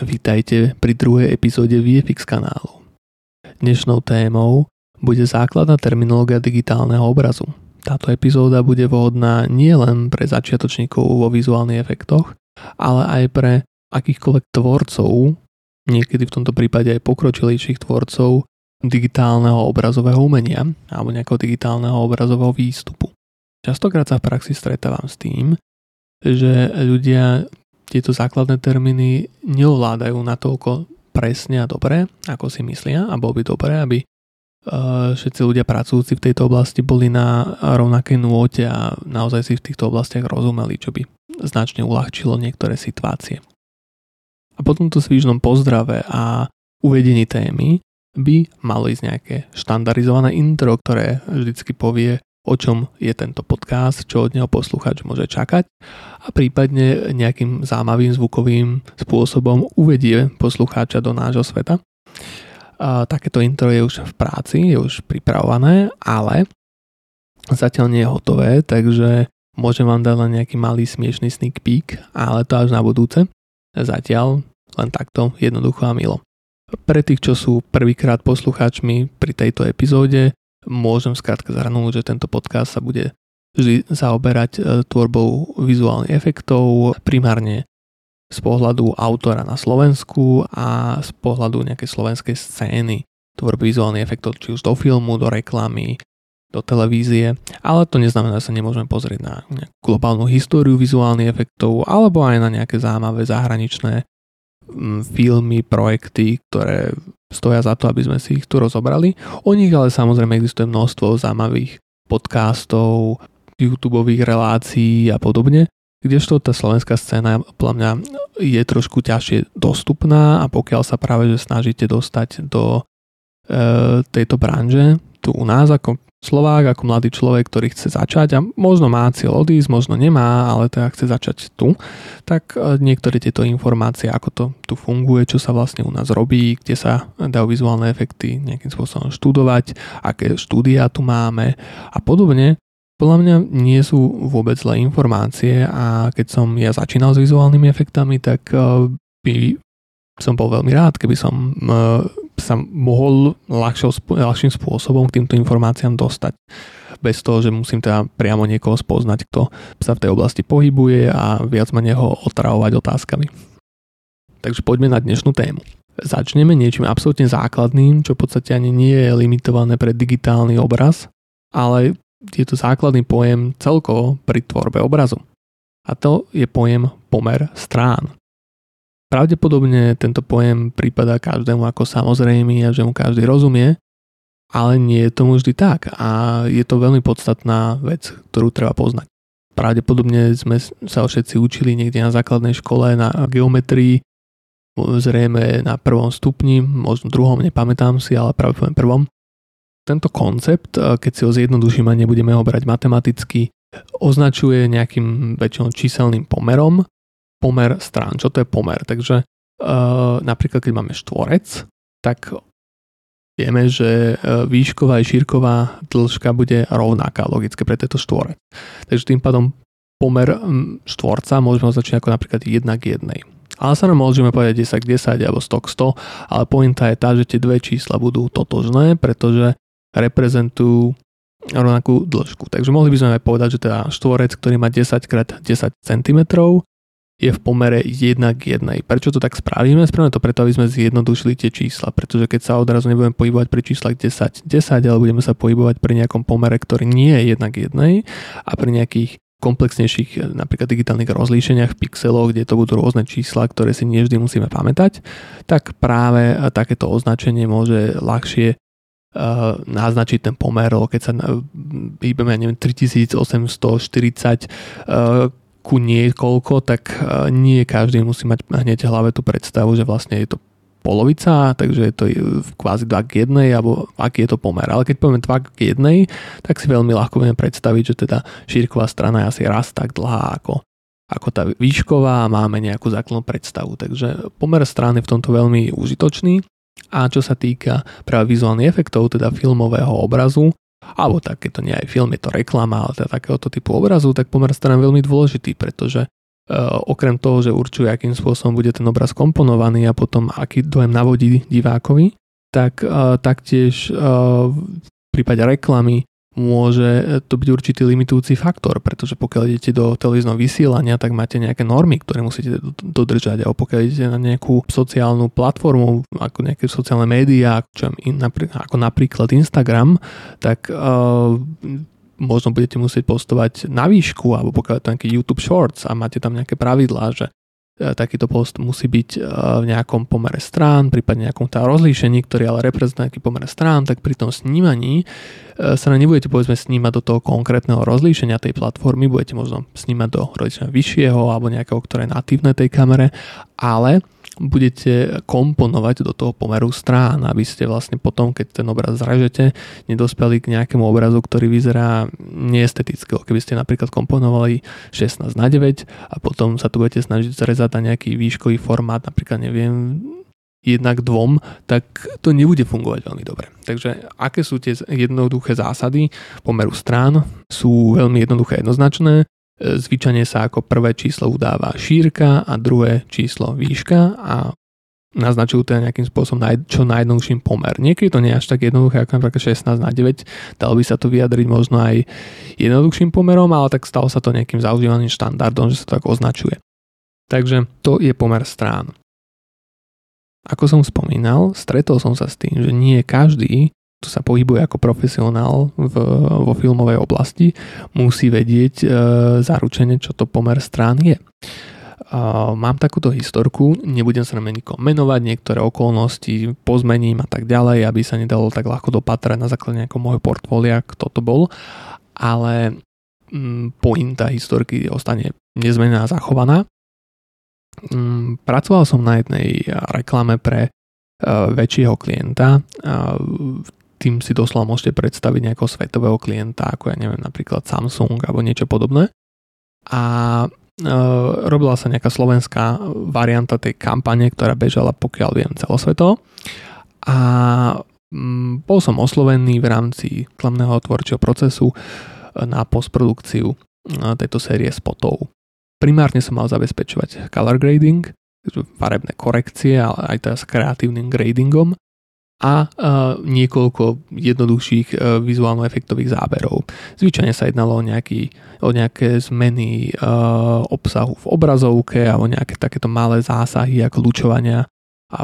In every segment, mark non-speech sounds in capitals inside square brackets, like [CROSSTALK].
Vítajte pri druhej epizóde VFX kanálu. Dnešnou témou bude základná terminológia digitálneho obrazu. Táto epizóda bude vhodná nielen pre začiatočníkov vo vizuálnych efektoch, ale aj pre akýchkoľvek tvorcov, niekedy v tomto prípade aj pokročilejších tvorcov digitálneho obrazového umenia alebo nejakého digitálneho obrazového výstupu. Častokrát sa v praxi stretávam s tým, že ľudia tieto základné termíny neovládajú natoľko presne a dobre, ako si myslia a bolo by dobré, aby e, všetci ľudia pracujúci v tejto oblasti boli na rovnakej nôte a naozaj si v týchto oblastiach rozumeli, čo by značne uľahčilo niektoré situácie. A po tomto svížnom pozdrave a uvedení témy by malo ísť nejaké štandardizované intro, ktoré vždycky povie, o čom je tento podcast, čo od neho posluchač môže čakať a prípadne nejakým zámavým zvukovým spôsobom uvedie poslucháča do nášho sveta. A takéto intro je už v práci, je už pripravované, ale zatiaľ nie je hotové, takže môžem vám dať len nejaký malý smiešný sneak peek, ale to až na budúce. Zatiaľ len takto jednoducho a milo. Pre tých, čo sú prvýkrát poslucháčmi pri tejto epizóde, môžem skrátka zhrnúť, že tento podcast sa bude vždy zaoberať e, tvorbou vizuálnych efektov, primárne z pohľadu autora na Slovensku a z pohľadu nejakej slovenskej scény tvorby vizuálnych efektov, či už do filmu, do reklamy, do televízie, ale to neznamená, že sa nemôžeme pozrieť na globálnu históriu vizuálnych efektov alebo aj na nejaké zaujímavé zahraničné filmy, projekty, ktoré stoja za to, aby sme si ich tu rozobrali. O nich ale samozrejme existuje množstvo zaujímavých podcastov, YouTube relácií a podobne, kdežto tá slovenská scéna podľa mňa je trošku ťažšie dostupná a pokiaľ sa práve že snažíte dostať do e, tejto branže tu u nás ako Slovák ako mladý človek, ktorý chce začať a možno má cieľ odísť, možno nemá, ale teda chce začať tu, tak e, niektoré tieto informácie, ako to tu funguje, čo sa vlastne u nás robí, kde sa dajú vizuálne efekty nejakým spôsobom študovať, aké štúdia tu máme a podobne, podľa mňa nie sú vôbec zlé informácie a keď som ja začínal s vizuálnymi efektami, tak e, by som bol veľmi rád, keby som e, sa mohol ľahším spôsobom k týmto informáciám dostať. Bez toho, že musím teda priamo niekoho spoznať, kto sa v tej oblasti pohybuje a viac ma neho otravovať otázkami. Takže poďme na dnešnú tému. Začneme niečím absolútne základným, čo v podstate ani nie je limitované pre digitálny obraz, ale je to základný pojem celkovo pri tvorbe obrazu. A to je pojem pomer strán. Pravdepodobne tento pojem prípada každému ako samozrejmy a že mu každý rozumie, ale nie je tomu vždy tak a je to veľmi podstatná vec, ktorú treba poznať. Pravdepodobne sme sa všetci učili niekde na základnej škole na geometrii, zrejme na prvom stupni, možno druhom, nepamätám si, ale práve prvom. Tento koncept, keď si ho zjednoduším a nebudeme ho brať matematicky, označuje nejakým väčšinou číselným pomerom pomer strán. Čo to je pomer? Takže uh, napríklad, keď máme štvorec, tak vieme, že uh, výšková a šírková dĺžka bude rovnaká logicky pre tento štvorec. Takže tým pádom pomer štvorca môžeme označiť ako napríklad 1 k 1. Ale sa nám môžeme povedať 10 k 10 alebo 100 k 100, ale pointa je tá, že tie dve čísla budú totožné, pretože reprezentujú rovnakú dĺžku. Takže mohli by sme aj povedať, že teda štvorec, ktorý má 10 x 10 cm, je v pomere 1 k 1. Prečo to tak spravíme? Spravíme to preto, aby sme zjednodušili tie čísla, pretože keď sa odrazu nebudeme pohybovať pri číslach 10, 10, ale budeme sa pohybovať pri nejakom pomere, ktorý nie je 1 k 1 a pri nejakých komplexnejších napríklad digitálnych rozlíšeniach v pixeloch, kde to budú rôzne čísla, ktoré si nie vždy musíme pamätať, tak práve takéto označenie môže ľahšie Uh, naznačiť ten pomer, keď sa hýbeme, neviem, 3840 uh, ku niekoľko, tak e, nie každý musí mať hneď v hlave tú predstavu, že vlastne je to polovica, takže je to kvázi 2 k 1, alebo aký je to pomer. Ale keď povieme 2 k 1, tak si veľmi ľahko vieme predstaviť, že teda šírková strana je asi raz tak dlhá ako, ako tá výšková a máme nejakú základnú predstavu. Takže pomer strany je v tomto veľmi užitočný. A čo sa týka práve vizuálnych efektov, teda filmového obrazu, alebo tak, to nie aj film, je to reklama, ale teda takéhoto typu obrazu, tak pomer strán veľmi dôležitý, pretože okrem toho, že určuje, akým spôsobom bude ten obraz komponovaný a potom aký dojem navodí divákovi, tak taktiež v prípade reklamy môže to byť určitý limitujúci faktor, pretože pokiaľ idete do televízneho vysielania, tak máte nejaké normy, ktoré musíte dodržať. A pokiaľ idete na nejakú sociálnu platformu, ako nejaké sociálne médiá, čo ako napríklad Instagram, tak uh, možno budete musieť postovať na výšku, alebo pokiaľ je to nejaký YouTube Shorts a máte tam nejaké pravidlá, že E, takýto post musí byť e, v nejakom pomere strán, prípadne nejakom tá rozlíšení, ktorý ale reprezentuje nejaký pomer strán, tak pri tom snímaní e, sa nebudete povedzme snímať do toho konkrétneho rozlíšenia tej platformy, budete možno snímať do rozlíšenia vyššieho alebo nejakého, ktoré je natívne tej kamere, ale budete komponovať do toho pomeru strán, aby ste vlastne potom, keď ten obraz zražete, nedospeli k nejakému obrazu, ktorý vyzerá neesteticky. Keby ste napríklad komponovali 16 na 9 a potom sa tu budete snažiť zrezať na nejaký výškový formát, napríklad neviem, jednak dvom, tak to nebude fungovať veľmi dobre. Takže aké sú tie jednoduché zásady pomeru strán? Sú veľmi jednoduché jednoznačné. Zvyčajne sa ako prvé číslo udáva šírka a druhé číslo výška a naznačujú to nejakým spôsobom naj, čo najjednoduchším pomer. Niekedy to nie je až tak jednoduché ako napríklad 16 na 9, dalo by sa to vyjadriť možno aj jednoduchším pomerom, ale tak stalo sa to nejakým zaužívaným štandardom, že sa to tak označuje. Takže to je pomer strán. Ako som spomínal, stretol som sa s tým, že nie každý sa pohybuje ako profesionál v, vo filmovej oblasti, musí vedieť e, zaručene, čo to pomer strán je. Uh, mám takúto historku, nebudem sa na nikomu menovať, niektoré okolnosti pozmením a tak ďalej, aby sa nedalo tak ľahko dopatrať na základe nejakého môjho portfólia, kto to bol, ale mm, pointa historky ostane nezmenená zachovaná. Mm, pracoval som na jednej reklame pre uh, väčšieho klienta. Tým si doslova môžete predstaviť nejakého svetového klienta, ako ja neviem, napríklad Samsung alebo niečo podobné. A e, robila sa nejaká slovenská varianta tej kampane, ktorá bežala, pokiaľ viem, celosvetovo. A mm, bol som oslovený v rámci klamného tvorčieho procesu e, na postprodukciu e, tejto série spotov. Primárne som mal zabezpečovať color grading, farebné korekcie, ale aj teda s kreatívnym gradingom a niekoľko jednoduchších uh, vizuálno-efektových záberov. Zvyčajne sa jednalo o, nejaký, o nejaké zmeny obsahu v obrazovke a o nejaké takéto malé zásahy ako lučovania a,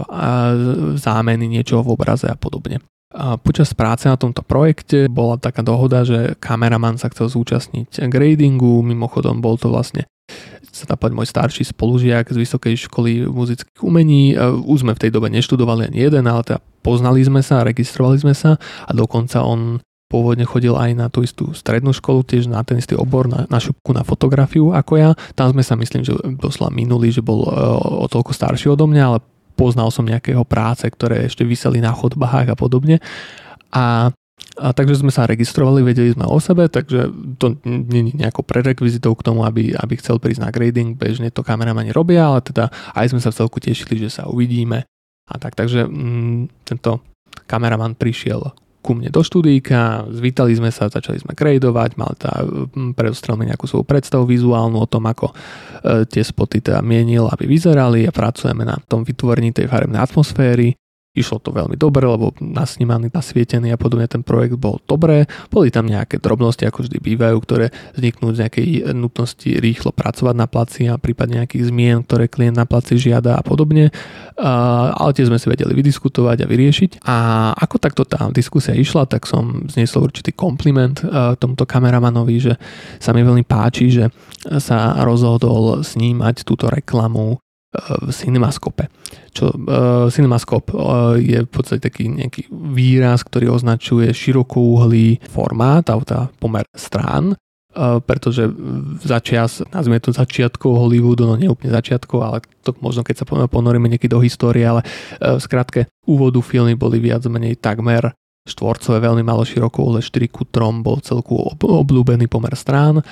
zámeny niečoho v obraze a podobne. Počas práce na tomto projekte bola taká dohoda, že kameraman sa chcel zúčastniť gradingu, mimochodom bol to vlastne sa dá môj starší spolužiak z Vysokej školy muzických umení. Už sme v tej dobe neštudovali ani jeden, ale teda poznali sme sa, registrovali sme sa a dokonca on pôvodne chodil aj na tú istú strednú školu, tiež na ten istý obor, na, na šupku na fotografiu ako ja. Tam sme sa myslím, že doslova minuli, že bol o toľko starší odo mňa, ale poznal som nejakého práce, ktoré ešte vyseli na chodbách a podobne. A a takže sme sa registrovali, vedeli sme o sebe, takže to nie je nejako prerekvizitou k tomu, aby, aby chcel prísť na grading, bežne to kameramani robia, ale teda aj sme sa v celku tešili, že sa uvidíme. A tak, takže mm, tento kameraman prišiel ku mne do štúdíka, zvítali sme sa, začali sme gradovať, mal tá mm, predostrel nejakú svoju predstavu vizuálnu o tom, ako e, tie spoty teda mienil, aby vyzerali a pracujeme na tom vytvorení tej farebnej atmosféry. Išlo to veľmi dobre, lebo nasnímaný, nasvietený a podobne ten projekt bol dobré. Boli tam nejaké drobnosti, ako vždy bývajú, ktoré vzniknú z nejakej nutnosti rýchlo pracovať na placi a prípadne nejakých zmien, ktoré klient na placi žiada a podobne. Ale tie sme si vedeli vydiskutovať a vyriešiť. A ako takto tá diskusia išla, tak som zniesol určitý kompliment tomuto kameramanovi, že sa mi veľmi páči, že sa rozhodol snímať túto reklamu v Cinemascope. Čo, uh, Cinemascope uh, je v podstate taký nejaký výraz, ktorý označuje širokouhlý formát, teda pomer strán, uh, pretože začias, nazvime to začiatkov Hollywoodu, no nie úplne ale to možno keď sa ponoríme niekedy do histórie, ale uh, v úvodu filmy boli viac menej takmer štvorcové, veľmi malo širokouhle 4 ku 3 bol celku obľúbený pomer strán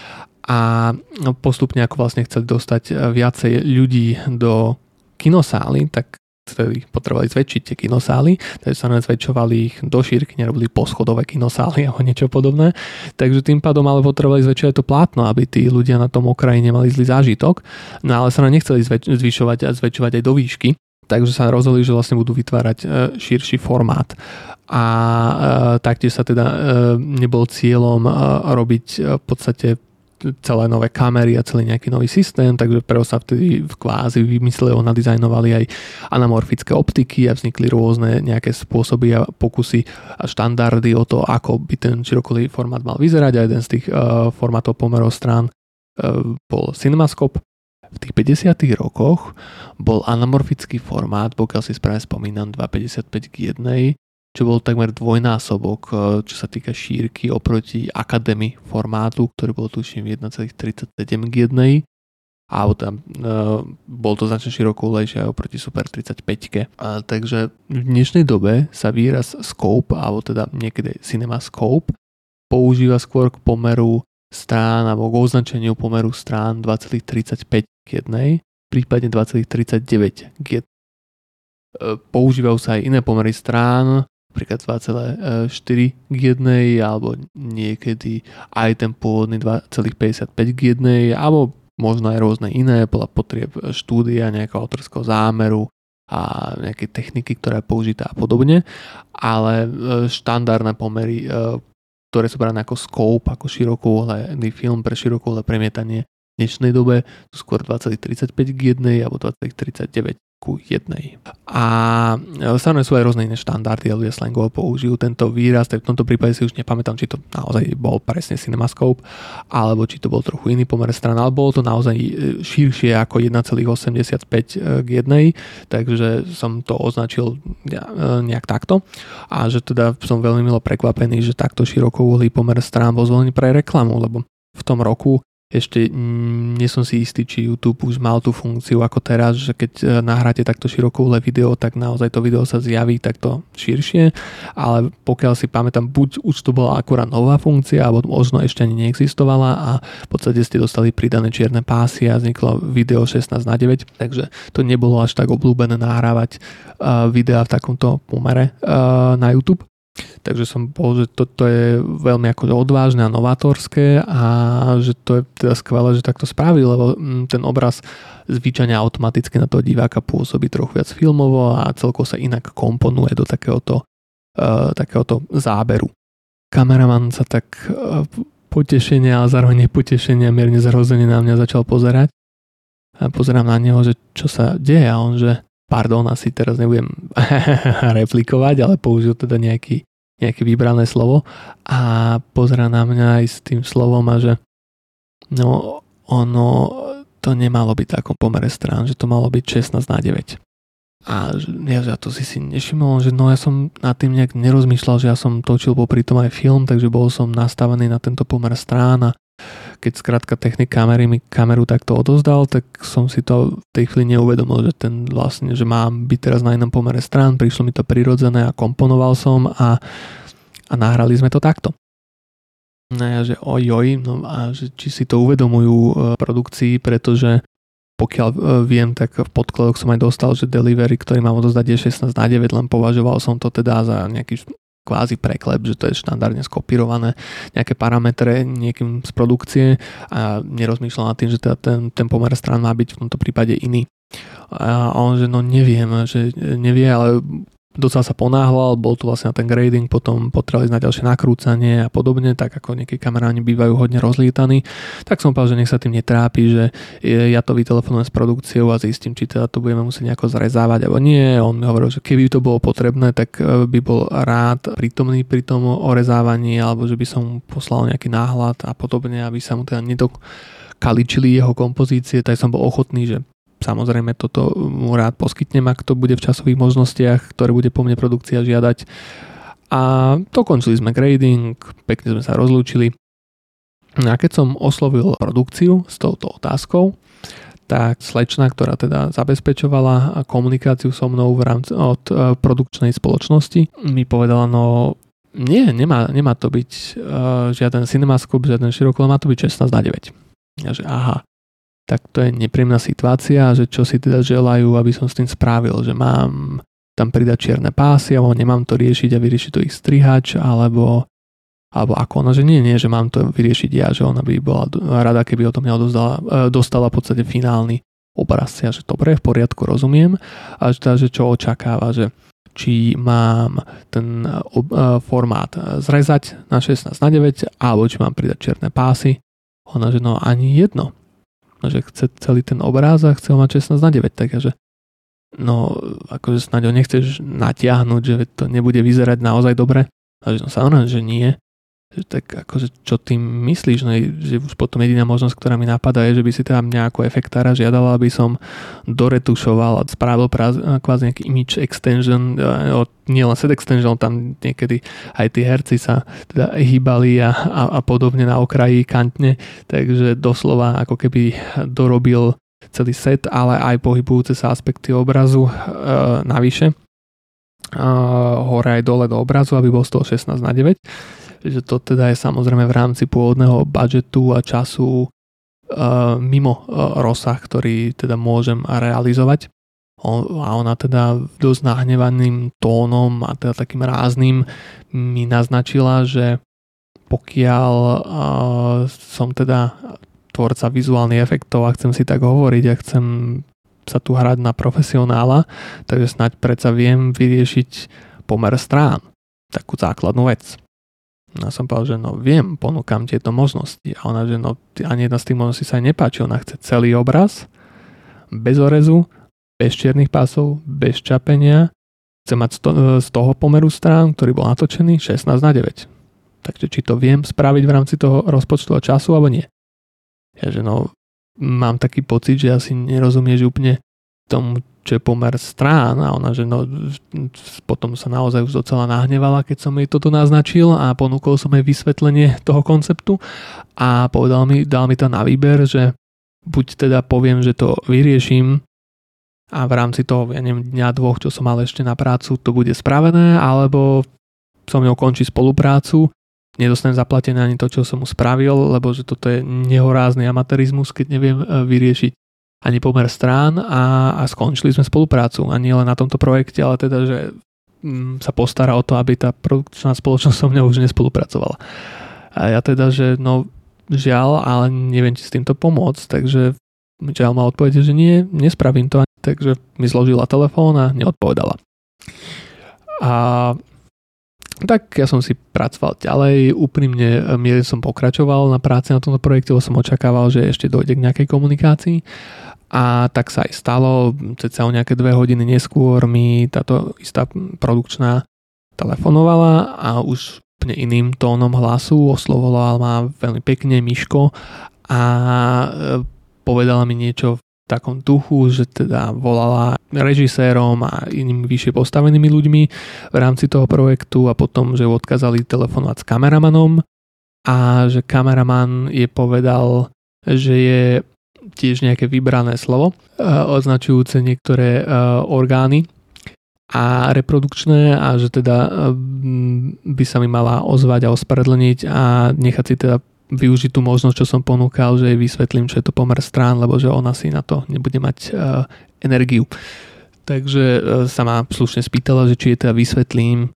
a postupne ako vlastne chceli dostať viacej ľudí do kinosály, tak chceli, potrebovali zväčšiť tie kinosály, takže sa zväčšovali ich do šírky, nerobili poschodové kinosály alebo niečo podobné. Takže tým pádom ale potrebovali zväčšovať to plátno, aby tí ľudia na tom okraji nemali zlý zážitok. No ale sa nechceli zvyšovať a zväčšovať aj do výšky. Takže sa rozhodli, že vlastne budú vytvárať e, širší formát. A e, taktiež sa teda nebol cieľom robiť v podstate celé nové kamery a celý nejaký nový systém, takže preto sa vtedy v kvázi vymysleli, nadizajnovali aj anamorfické optiky a vznikli rôzne nejaké spôsoby a pokusy a štandardy o to, ako by ten širokolý formát mal vyzerať a jeden z tých uh, formátov pomerov strán uh, bol CinemaScope. V tých 50. rokoch bol anamorfický formát, pokiaľ si správne spomínam, 255 k 1, čo bol takmer dvojnásobok, e, čo sa týka šírky oproti Academy formátu, ktorý bol tuším 1,37 k 1 a tam uh, bol to značne širokúlejšie aj oproti Super 35. A, takže v dnešnej dobe sa výraz scope, alebo teda niekedy cinema scope, používa skôr k pomeru strán alebo k označeniu pomeru strán 2,35 k 1, prípadne 2,39 k 1. Používajú sa aj iné pomery strán, napríklad 2,4 k 1 alebo niekedy aj ten pôvodný 2,55 k 1 alebo možno aj rôzne iné podľa potrieb štúdia, nejakého autorského zámeru a nejakej techniky, ktorá je použitá a podobne, ale e, štandardné pomery, e, ktoré sú brané ako scope, ako širokouhľadný film pre širokouhľadné premietanie v dnešnej dobe sú skôr 20,35 k 1 alebo 20,39 ku jednej. A e, samozrejme sú aj rôzne iné štandardy ľudia slangovo použijú tento výraz, tak v tomto prípade si už nepamätám, či to naozaj bol presne CinemaScope, alebo či to bol trochu iný pomer stran, ale bolo to naozaj e, širšie ako 1,85 e, k jednej, takže som to označil nejak takto a že teda som veľmi milo prekvapený, že takto široko uhlý pomer strán bol zvolený pre reklamu, lebo v tom roku ešte nie som si istý, či YouTube už mal tú funkciu ako teraz, že keď e, nahráte takto širokouhle video, tak naozaj to video sa zjaví takto širšie, ale pokiaľ si pamätám, buď už to bola akurát nová funkcia, alebo možno ešte ani neexistovala a v podstate ste dostali pridané čierne pásy a vzniklo video 16 na 9, takže to nebolo až tak obľúbené nahrávať uh, videa v takomto pomere uh, na YouTube. Takže som bol, že toto je veľmi ako odvážne a novátorské a že to je teda skvelé, že takto spravil, lebo mm, ten obraz zvyčajne automaticky na toho diváka pôsobí trochu viac filmovo a celko sa inak komponuje do takéhoto, uh, takéhoto záberu. Kameraman sa tak uh, potešenia a zároveň nepotešenia mierne zrozene na mňa začal pozerať. A pozerám na neho, že čo sa deje a on, že pardon, asi teraz nebudem [LAUGHS] replikovať, ale použil teda nejaký, nejaké vybrané slovo a pozera na mňa aj s tým slovom a že no ono to nemalo byť takom pomere strán, že to malo byť 16 na 9. A ja, ja to si si nevšimol, že no ja som nad tým nejak nerozmýšľal, že ja som točil popri tom aj film, takže bol som nastavený na tento pomer strán a keď skrátka technik kamery mi kameru takto odozdal, tak som si to v tej chvíli neuvedomil, že ten vlastne, že mám byť teraz na inom pomere strán, prišlo mi to prirodzené a komponoval som a, a nahrali sme to takto. No ja, že ojoj, no a že či si to uvedomujú e, produkcii, pretože pokiaľ e, viem, tak v podkladoch som aj dostal, že delivery, ktorý mám odozdať je 16 na 9, len považoval som to teda za nejaký kvázi preklep, že to je štandardne skopírované nejaké parametre niekým z produkcie a nerozmýšľal nad tým, že teda ten, ten pomer strán má byť v tomto prípade iný. A on, že no neviem, že nevie, ale docela sa ponáhľal, bol tu vlastne na ten grading, potom potrebovali na ďalšie nakrúcanie a podobne, tak ako niekedy kameráni bývajú hodne rozlietaní, tak som povedal, že nech sa tým netrápi, že ja to vytelefonujem s produkciou a zistím, či teda to budeme musieť nejako zrezávať alebo nie. On mi hovoril, že keby to bolo potrebné, tak e, by bol rád prítomný pri tom orezávaní alebo že by som poslal nejaký náhľad a podobne, aby sa mu teda nedokaličili jeho kompozície, tak som bol ochotný, že Samozrejme toto mu rád poskytnem, ak to bude v časových možnostiach, ktoré bude po mne produkcia žiadať. A dokončili sme grading, pekne sme sa rozlúčili. No a keď som oslovil produkciu s touto otázkou, tak slečna, ktorá teda zabezpečovala komunikáciu so mnou v rámci od e, produkčnej spoločnosti, mi povedala, no nie, nemá, nemá to byť uh, žiaden cinemascope, žiaden širokolo, má to byť 16 na 9. Ja že aha, tak to je nepríjemná situácia, že čo si teda želajú, aby som s tým spravil, že mám tam pridať čierne pásy, alebo nemám to riešiť a vyriešiť to ich strihač, alebo, alebo ako ona, že nie, nie, že mám to vyriešiť ja, že ona by bola rada, keby o tom dostala, e, dostala v podstate finálny obraz. Ja, že dobre, v poriadku, rozumiem. A že, teda, že čo očakáva, že či mám ten e, formát zrezať na 16 na 9 alebo či mám pridať čierne pásy. Ona, že no ani jedno. No, že chce celý ten obráz a chce ho mať 16 na 9, takže no akože snáď ho nechceš natiahnuť, že to nebude vyzerať naozaj dobre. A že no samozrejme, že nie tak akože čo tým myslíš, no, že už potom jediná možnosť, ktorá mi napadá je, že by si tam nejakú efektára žiadala, aby som doretušoval a spravil kvázi nejaký image extension, nie len set extension, tam niekedy aj tí herci sa teda hýbali a, a, a podobne na okraji kantne, takže doslova ako keby dorobil celý set, ale aj pohybujúce sa aspekty obrazu e, navyše. E, hore aj dole do obrazu, aby bol z toho 16 na 9 že to teda je samozrejme v rámci pôvodného budžetu a času uh, mimo uh, rozsah, ktorý teda môžem realizovať. a ona teda dosť nahnevaným tónom a teda takým rázným mi naznačila, že pokiaľ uh, som teda tvorca vizuálnych efektov a chcem si tak hovoriť a chcem sa tu hrať na profesionála, takže snáď predsa viem vyriešiť pomer strán. Takú základnú vec. No som povedal, že no viem, ponúkam tieto možnosti. A ona, že no ani jedna z tých možností sa nepáči. Ona chce celý obraz, bez orezu, bez čiernych pásov, bez čapenia. Chce mať z toho pomeru strán, ktorý bol natočený, 16 na 9. Takže či to viem spraviť v rámci toho rozpočtu a času, alebo nie. Ja, že no, mám taký pocit, že asi nerozumieš úplne tomu, čo je pomer strán a ona, že no, potom sa naozaj už docela nahnevala, keď som jej toto naznačil a ponúkol som jej vysvetlenie toho konceptu. A povedal mi, dal mi to na výber, že buď teda poviem, že to vyrieším a v rámci toho, ja neviem, dňa dvoch, čo som mal ešte na prácu, to bude spravené, alebo som ňou končí spoluprácu, nedostanem zaplatené ani to, čo som mu spravil, lebo že toto je nehorázny amatérizmus, keď neviem e, vyriešiť ani pomer strán a, a skončili sme spoluprácu. A nie len na tomto projekte, ale teda, že mm, sa postará o to, aby tá produkčná spoločnosť so mňou už nespolupracovala. A ja teda, že no žiaľ, ale neviem ti s týmto pomôcť, takže žiaľ ma odpovede, že nie, nespravím to. Takže mi zložila telefón a neodpovedala. A tak ja som si pracoval ďalej, úprimne mierne som pokračoval na práci na tomto projekte, lebo som očakával, že ešte dojde k nejakej komunikácii a tak sa aj stalo, ceca o nejaké dve hodiny neskôr mi táto istá produkčná telefonovala a už úplne iným tónom hlasu oslovovala ma veľmi pekne Miško a e, povedala mi niečo v takom duchu, že teda volala režisérom a inými vyššie postavenými ľuďmi v rámci toho projektu a potom, že odkázali telefonovať s kameramanom a že kameraman je povedal, že je tiež nejaké vybrané slovo, eh, označujúce niektoré eh, orgány a reprodukčné a že teda eh, by sa mi mala ozvať a ospravedlniť a nechať si teda využiť tú možnosť, čo som ponúkal, že jej vysvetlím, čo je to pomer strán, lebo že ona si na to nebude mať energiu. Takže sa ma slušne spýtala, že či je teda vysvetlím,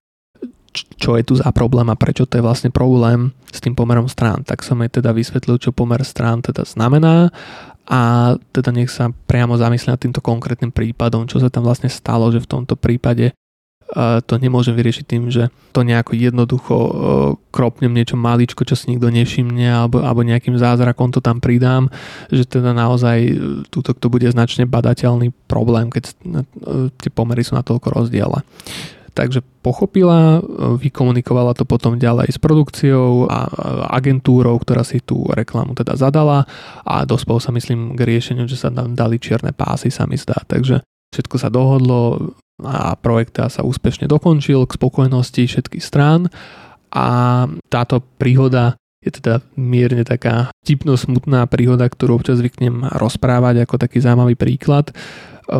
čo je tu za problém a prečo to je vlastne problém s tým pomerom strán. Tak som jej teda vysvetlil, čo pomer strán teda znamená a teda nech sa priamo zamyslia nad týmto konkrétnym prípadom, čo sa tam vlastne stalo, že v tomto prípade uh, to nemôžem vyriešiť tým, že to nejako jednoducho uh, kropnem niečo maličko, čo si nikto nevšimne alebo, alebo nejakým zázrakom to tam pridám, že teda naozaj uh, túto to bude značne badateľný problém, keď tie pomery sú natoľko rozdiela. Takže pochopila, vykomunikovala to potom ďalej s produkciou a agentúrou, ktorá si tú reklamu teda zadala a dospel sa myslím k riešeniu, že sa tam dali čierne pásy, sa mi zdá. Takže všetko sa dohodlo a projekt sa úspešne dokončil k spokojnosti všetkých strán a táto príhoda je teda mierne taká tipno smutná príhoda, ktorú občas zvyknem rozprávať ako taký zaujímavý príklad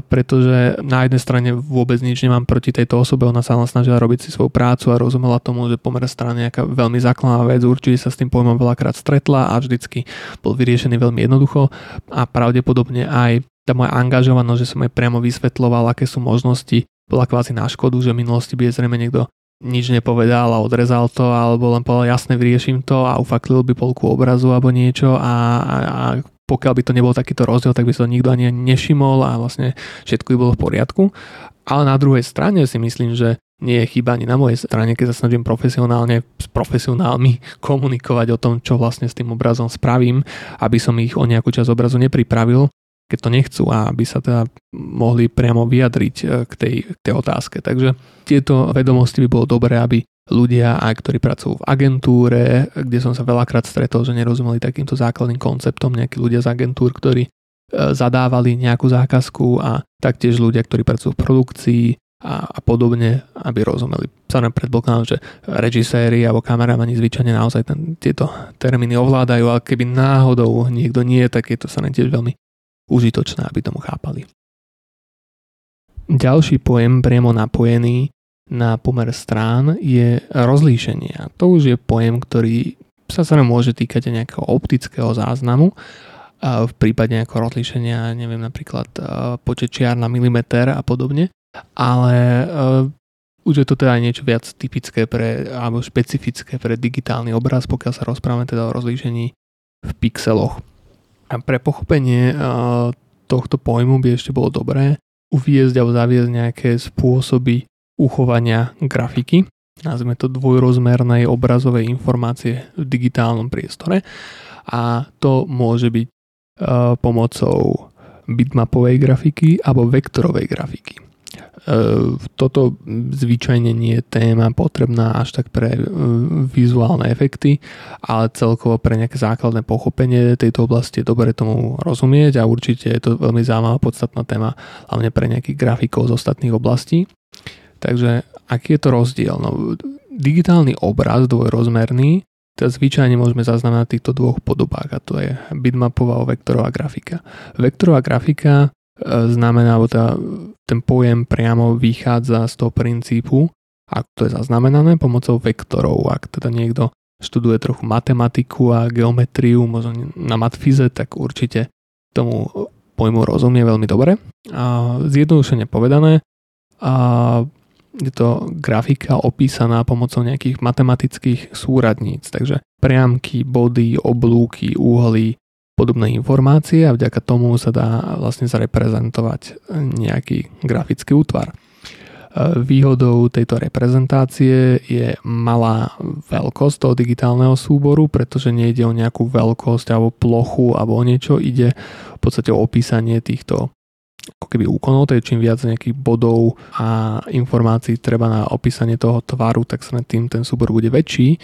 pretože na jednej strane vôbec nič nemám proti tejto osobe, ona sa len snažila robiť si svoju prácu a rozumela tomu, že pomer strany nejaká veľmi základná vec, určite sa s tým pojmom veľakrát stretla a vždycky bol vyriešený veľmi jednoducho. A pravdepodobne aj tá moja angažovanosť, že som jej priamo vysvetloval, aké sú možnosti, bola kvázi na škodu, že v minulosti by zrejme niekto nič nepovedal a odrezal to, alebo len povedal jasne vyrieším to a ufaklil by polku obrazu alebo niečo a, a, a pokiaľ by to nebol takýto rozdiel, tak by sa to nikto ani nešimol a vlastne všetko by bolo v poriadku. Ale na druhej strane si myslím, že nie je chyba ani na mojej strane, keď sa snažím profesionálne s profesionálmi [LAUGHS] komunikovať o tom, čo vlastne s tým obrazom spravím, aby som ich o nejakú časť obrazu nepripravil, keď to nechcú a aby sa teda mohli priamo vyjadriť e, k tej, k tej otázke. Takže tieto vedomosti by bolo dobré, aby ľudia, aj ktorí pracujú v agentúre, kde som sa veľakrát stretol, že nerozumeli takýmto základným konceptom, nejakí ľudia z agentúr, ktorí e, zadávali nejakú zákazku a taktiež ľudia, ktorí pracujú v produkcii a, a podobne, aby rozumeli. Samozrejme predpokladám, že režiséri alebo kameramani zvyčajne naozaj ten, tieto termíny ovládajú, ale keby náhodou niekto nie, tak je to sa tiež veľmi užitočné, aby tomu chápali. Ďalší pojem priamo napojený na pomer strán je rozlíšenie. To už je pojem, ktorý sa sa môže týkať aj nejakého optického záznamu. V prípade nejakého rozlíšenia, neviem, napríklad počet čiar na milimeter a podobne. Ale už je to teda niečo viac typické pre, alebo špecifické pre digitálny obraz, pokiaľ sa rozprávame teda o rozlíšení v pixeloch. A pre pochopenie tohto pojmu by ešte bolo dobré uviezť alebo zaviesť nejaké spôsoby uchovania grafiky, nazvime to dvojrozmernej obrazovej informácie v digitálnom priestore a to môže byť pomocou bitmapovej grafiky alebo vektorovej grafiky. E, toto zvyčajne nie je téma potrebná až tak pre e, vizuálne efekty, ale celkovo pre nejaké základné pochopenie tejto oblasti je dobre tomu rozumieť a určite je to veľmi zaujímavá podstatná téma hlavne pre nejakých grafikov z ostatných oblastí. Takže aký je to rozdiel? No, digitálny obraz dvojrozmerný teda zvyčajne môžeme zaznamenať týchto dvoch podobách a to je bitmapová vektorová grafika. Vektorová grafika znamená, alebo teda ten pojem priamo vychádza z toho princípu, ako to je zaznamenané, pomocou vektorov. Ak teda niekto študuje trochu matematiku a geometriu, možno na matfize, tak určite tomu pojmu rozumie veľmi dobre. A zjednodušene povedané, a je to grafika opísaná pomocou nejakých matematických súradníc, takže priamky, body, oblúky, úhly, podobné informácie a vďaka tomu sa dá vlastne zareprezentovať nejaký grafický útvar. Výhodou tejto reprezentácie je malá veľkosť toho digitálneho súboru, pretože nejde o nejakú veľkosť alebo plochu alebo o niečo, ide v podstate o opísanie týchto ako keby úkonov, je čím viac nejakých bodov a informácií treba na opísanie toho tvaru, tak sa tým ten súbor bude väčší.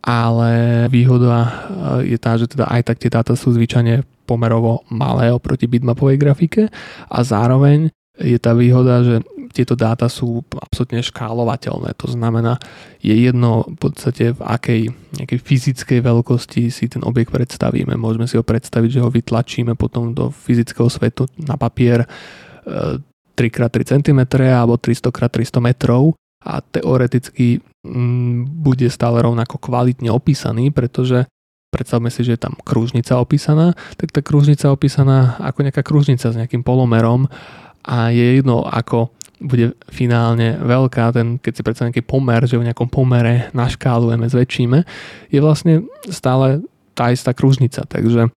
Ale výhoda eh, je tá, že teda aj tak tie dáta sú zvyčajne pomerovo malé oproti bitmapovej grafike. A zároveň je tá výhoda, že tieto dáta sú absolútne škálovateľné. To znamená, je jedno v podstate v akej nejakej fyzickej veľkosti si ten objekt predstavíme. Môžeme si ho predstaviť, že ho vytlačíme potom do fyzického svetu na papier 3x3 eh, cm alebo 300x300 metrov a teoreticky mm, bude stále rovnako kvalitne opísaný, pretože predstavme si, že je tam kružnica opísaná, tak tá kružnica opísaná ako nejaká kružnica s nejakým polomerom a je jedno ako bude finálne veľká, ten, keď si predstavíme nejaký pomer, že v nejakom pomere naškálujeme, zväčšíme, je vlastne stále tá istá kružnica, takže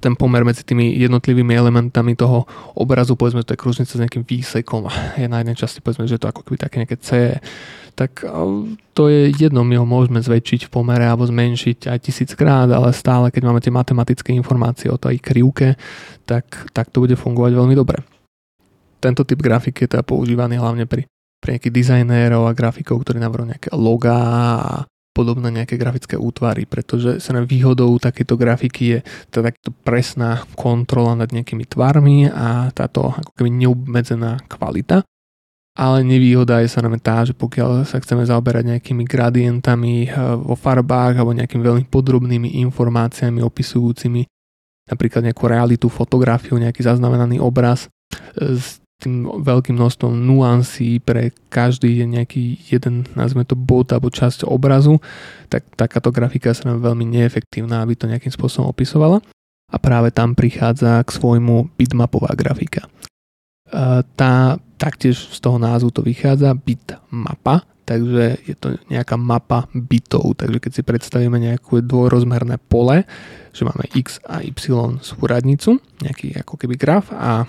ten pomer medzi tými jednotlivými elementami toho obrazu, povedzme, to je kružnica s nejakým výsekom, je na jednej časti, povedzme, že to ako keby také nejaké C, tak to je jedno, my ho môžeme zväčšiť v pomere alebo zmenšiť aj tisíckrát, ale stále, keď máme tie matematické informácie o tej krivke, tak, tak to bude fungovať veľmi dobre. Tento typ grafiky je teda používaný hlavne pri, pri nejakých dizajnérov a grafikov, ktorí navrhujú nejaké logá a podobné nejaké grafické útvary, pretože sa nám výhodou takéto grafiky je teda takto presná kontrola nad nejakými tvarmi a táto ako keby neobmedzená kvalita. Ale nevýhoda je sa nám tá, že pokiaľ sa chceme zaoberať nejakými gradientami eh, vo farbách alebo nejakými veľmi podrobnými informáciami opisujúcimi napríklad nejakú realitu, fotografiu, nejaký zaznamenaný obraz, eh, tým veľkým množstvom nuancí pre každý nejaký jeden, nazvime to bod alebo časť obrazu, tak takáto grafika sa nám veľmi neefektívna, aby to nejakým spôsobom opisovala. A práve tam prichádza k svojmu bitmapová grafika. Tá taktiež z toho názvu to vychádza, bitmapa, takže je to nejaká mapa bitov, takže keď si predstavíme nejaké dvojrozmerné pole, že máme x a y súradnicu, nejaký ako keby graf a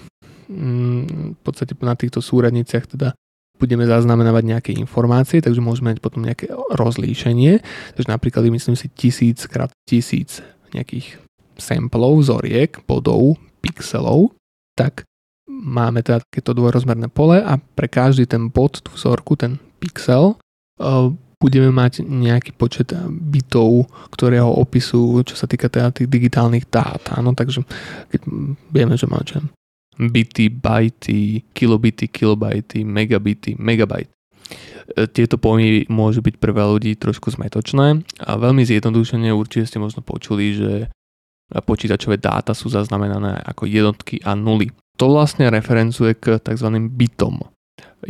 v podstate na týchto súradniciach teda budeme zaznamenávať nejaké informácie, takže môžeme mať potom nejaké rozlíšenie, takže napríklad myslím si 1000 krát 1000 nejakých samplov, vzoriek, bodov, pixelov, tak máme teda takéto dvojrozmerné pole a pre každý ten bod, tú vzorku, ten pixel, eh, budeme mať nejaký počet bitov, ktoré ho opisujú, čo sa týka teda tých digitálnych dát. Áno, takže keď vieme, že máme bity, bajty, kilobity, kilobajty, megabity, megabajty. Eh, tieto pojmy môžu byť pre veľa ľudí trošku zmetočné a veľmi zjednodušene určite ste možno počuli, že počítačové dáta sú zaznamenané ako jednotky a nuly. To vlastne referencuje k tzv. bitom.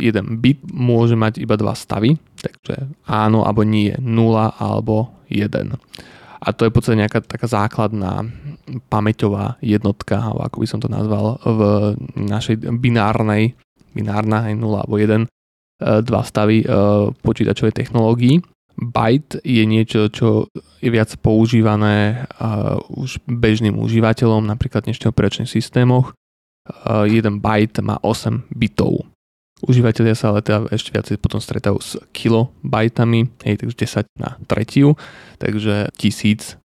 Jeden bit môže mať iba dva stavy, takže áno alebo nie, 0 alebo 1. A to je v podstate nejaká taká základná pamäťová jednotka, alebo ako by som to nazval, v našej binárnej, binárna aj 0 alebo 1, e, dva stavy e, počítačovej technológií byte je niečo, čo je viac používané uh, už bežným užívateľom, napríklad v dnešných operačných systémoch. Jeden byte má 8 bitov. Užívateľia sa ale teda ešte viacej potom stretajú s kilobajtami, hej, takže 10 na tretiu, takže 1000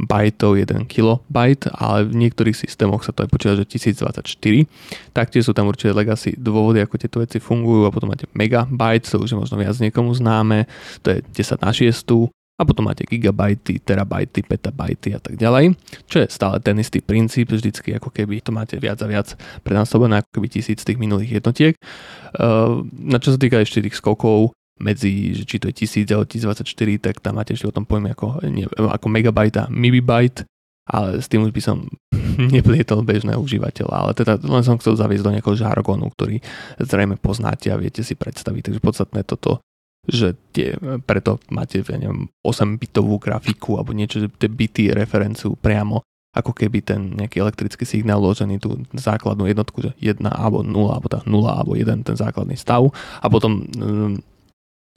bajtov 1 kilobajt, ale v niektorých systémoch sa to aj počíta, že 1024. Taktiež sú tam určite legacy dôvody, ako tieto veci fungujú a potom máte megabyte, to už je možno viac niekomu známe, to je 10 na 6 a potom máte gigabajty, terabajty, petabajty a tak ďalej, čo je stále ten istý princíp, vždycky ako keby to máte viac a viac prenásobené ako keby tisíc tých minulých jednotiek. Ehm, na čo sa týka ešte tých skokov, medzi, že či to je 1000 alebo 1024, tak tam máte ešte o tom pojme ako, nie, ako megabyte a mibibyte, ale s tým už by som [LAUGHS] neplietol bežného užívateľa, ale teda len som chcel zaviesť do nejakého žargonu, ktorý zrejme poznáte a viete si predstaviť, takže podstatné toto, že tie, preto máte neviem, 8-bitovú grafiku alebo niečo, že tie bity referenciu priamo ako keby ten nejaký elektrický signál uložený tú základnú jednotku, že 1 alebo 0, alebo tá 0 alebo 1 ten základný stav a potom mm,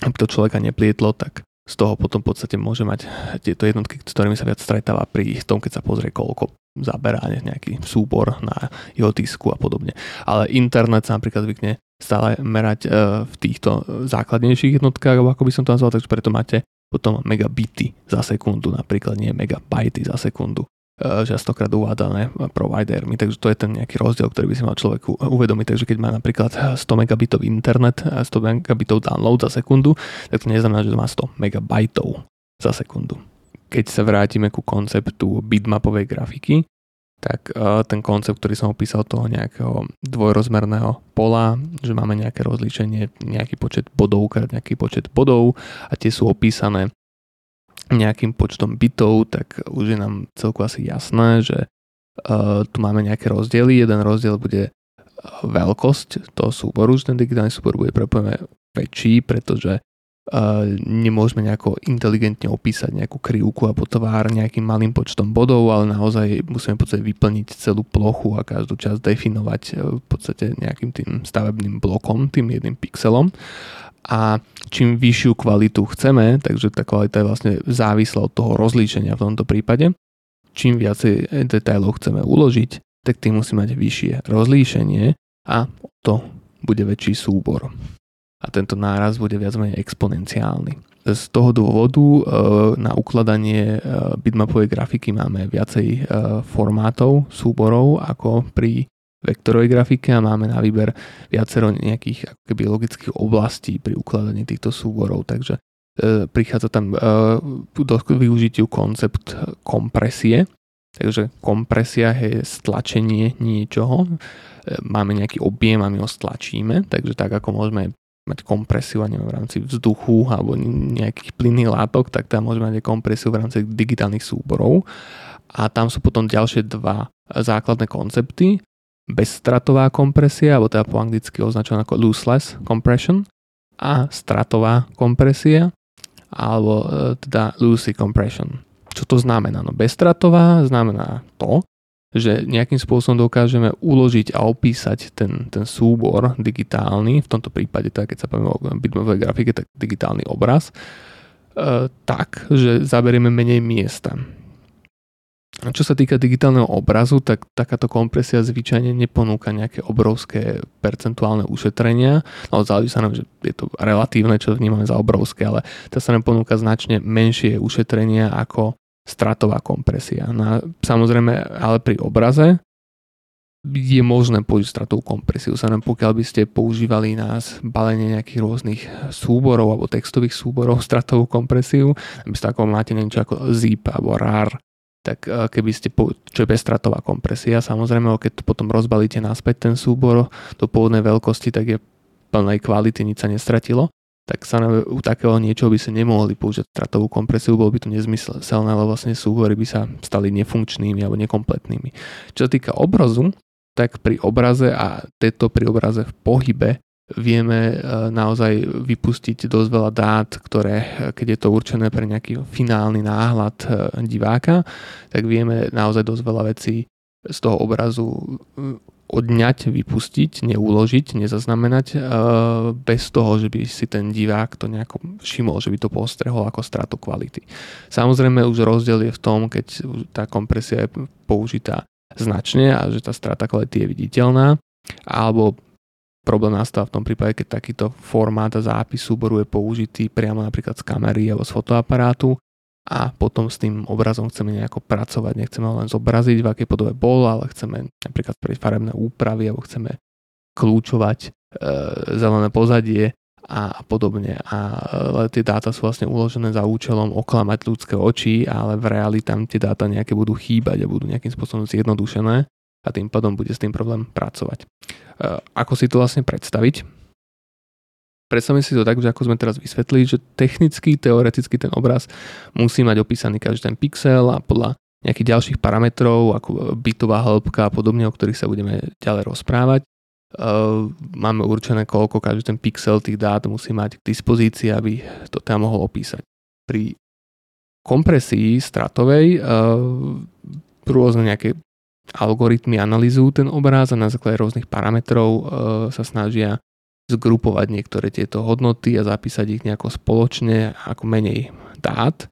aby to človeka neplietlo, tak z toho potom v podstate môže mať tieto jednotky, s ktorými sa viac stretáva pri tom, keď sa pozrie, koľko zaberá nejaký súbor na jeho disku a podobne. Ale internet sa napríklad zvykne stále merať e, v týchto základnejších jednotkách, alebo ako by som to nazval, takže preto máte potom megabity za sekundu, napríklad nie megabajty za sekundu. Eh, častokrát uvádané providermi, takže to je ten nejaký rozdiel, ktorý by si mal človek uvedomiť. Takže keď má napríklad 100 megabitov internet a 100 megabitov download za sekundu, tak to neznamená, že má 100 megabajtov za sekundu. Keď sa vrátime ku konceptu bitmapovej grafiky, tak eh, ten koncept, ktorý som opísal toho nejakého dvojrozmerného pola, že máme nejaké rozlíšenie, nejaký počet bodov krát nejaký počet bodov a tie sú opísané nejakým počtom bytov, tak už je nám celku asi jasné, že uh, tu máme nejaké rozdiely. Jeden rozdiel bude uh, veľkosť toho súboru, že ten digitálny súbor bude prepojené väčší, pretože nemôžeme nejako inteligentne opísať nejakú krivku alebo tvár nejakým malým počtom bodov, ale naozaj musíme v podstate vyplniť celú plochu a každú časť definovať v podstate nejakým tým stavebným blokom, tým jedným pixelom a čím vyššiu kvalitu chceme, takže tá kvalita je vlastne závislá od toho rozlíšenia v tomto prípade, čím viacej detailov chceme uložiť, tak tým musí mať vyššie rozlíšenie a to bude väčší súbor. A tento náraz bude viac menej exponenciálny. Z toho dôvodu e, na ukladanie e, bitmapovej grafiky máme viacej e, formátov súborov ako pri vektorovej grafike a máme na výber viacero nejakých keby logických oblastí pri ukladaní týchto súborov, takže prichádza tam do využitiu koncept kompresie, takže kompresia je stlačenie niečoho, máme nejaký objem a my ho stlačíme, takže tak ako môžeme mať kompresiu neviem, v rámci vzduchu alebo nejakých plynných látok, tak tam môžeme mať kompresiu v rámci digitálnych súborov. A tam sú potom ďalšie dva základné koncepty bezstratová kompresia, alebo teda po anglicky označená ako lossless compression a stratová kompresia, alebo e, teda loosey compression. Čo to znamená? No bezstratová znamená to, že nejakým spôsobom dokážeme uložiť a opísať ten, ten súbor digitálny, v tomto prípade, tak keď sa poviem o bitmapovej grafike, tak digitálny obraz, e, tak, že zaberieme menej miesta. A čo sa týka digitálneho obrazu, tak takáto kompresia zvyčajne neponúka nejaké obrovské percentuálne ušetrenia. No záleží sa nám, že je to relatívne, čo vnímame za obrovské, ale to sa nám ponúka značne menšie ušetrenia ako stratová kompresia. No samozrejme, ale pri obraze je možné použiť stratovú kompresiu. Sa pokiaľ by ste používali na balenie nejakých rôznych súborov alebo textových súborov [LAUGHS] stratovú kompresiu, aby ste ako máte niečo ako zip alebo RAR, tak eh, keby ste, čo je bezstratová kompresia, samozrejme, keď to potom rozbalíte naspäť ten súbor do pôvodnej veľkosti, tak je plnej kvality, nič sa nestratilo tak sa u takého niečoho by sa nemohli použiť stratovú kompresiu, bolo by to nezmyselné, ale vlastne súbory by sa stali nefunkčnými alebo nekompletnými. Čo sa týka obrazu, tak pri obraze a tieto pri obraze v pohybe vieme e, naozaj vypustiť dosť veľa dát, ktoré, keď je to určené pre nejaký finálny náhľad e, diváka, tak vieme naozaj dosť veľa vecí z toho obrazu odňať, vypustiť, neuložiť, nezaznamenať e, bez toho, že by si ten divák to nejako všimol, že by to postrehol ako stratu kvality. Samozrejme už rozdiel je v tom, keď tá kompresia je použitá značne a že tá strata kvality je viditeľná, alebo problém nastáva v tom prípade, keď takýto formát a zápis súboru je použitý priamo napríklad z kamery alebo z fotoaparátu a potom s tým obrazom chceme nejako pracovať. Nechceme ho len zobraziť, v akej podobe bol, ale chceme napríklad spraviť farebné úpravy alebo chceme kľúčovať e, zelené pozadie a podobne. A ale tie dáta sú vlastne uložené za účelom oklamať ľudské oči, ale v reáli tam tie dáta nejaké budú chýbať a budú nejakým spôsobom zjednodušené a tým pádom bude s tým problém pracovať. E, ako si to vlastne predstaviť? Predstavme si to tak, že ako sme teraz vysvetlili, že technicky, teoreticky ten obraz musí mať opísaný každý ten pixel a podľa nejakých ďalších parametrov, ako bitová hĺbka a podobne, o ktorých sa budeme ďalej rozprávať. Uh, máme určené, koľko každý ten pixel tých dát musí mať k dispozícii, aby to tam mohol opísať. Pri kompresii stratovej uh, rôzne nejaké algoritmy analýzujú ten obraz a na základe rôznych parametrov uh, sa snažia zgrupovať niektoré tieto hodnoty a zapísať ich nejako spoločne ako menej dát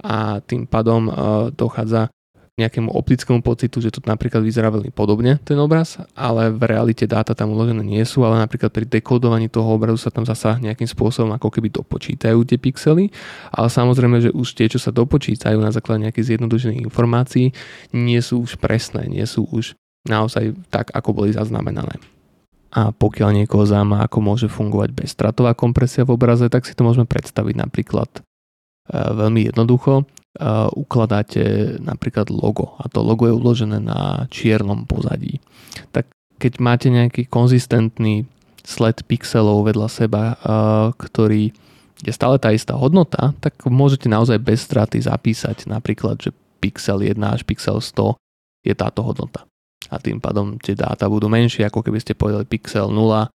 a tým pádom e, dochádza k nejakému optickému pocitu, že to napríklad vyzerá veľmi podobne ten obraz, ale v realite dáta tam uložené nie sú, ale napríklad pri dekodovaní toho obrazu sa tam zasa nejakým spôsobom ako keby dopočítajú tie pixely, ale samozrejme, že už tie, čo sa dopočítajú na základe nejakých zjednodušených informácií, nie sú už presné, nie sú už naozaj tak, ako boli zaznamenané. A pokiaľ niekoho zaujíma, ako môže fungovať bezstratová kompresia v obraze, tak si to môžeme predstaviť napríklad e, veľmi jednoducho. E, ukladáte napríklad logo a to logo je uložené na čiernom pozadí. Tak keď máte nejaký konzistentný sled pixelov vedľa seba, e, ktorý je stále tá istá hodnota, tak môžete naozaj bez straty zapísať napríklad, že pixel 1 až pixel 100 je táto hodnota a tým pádom tie dáta budú menšie, ako keby ste povedali pixel 0,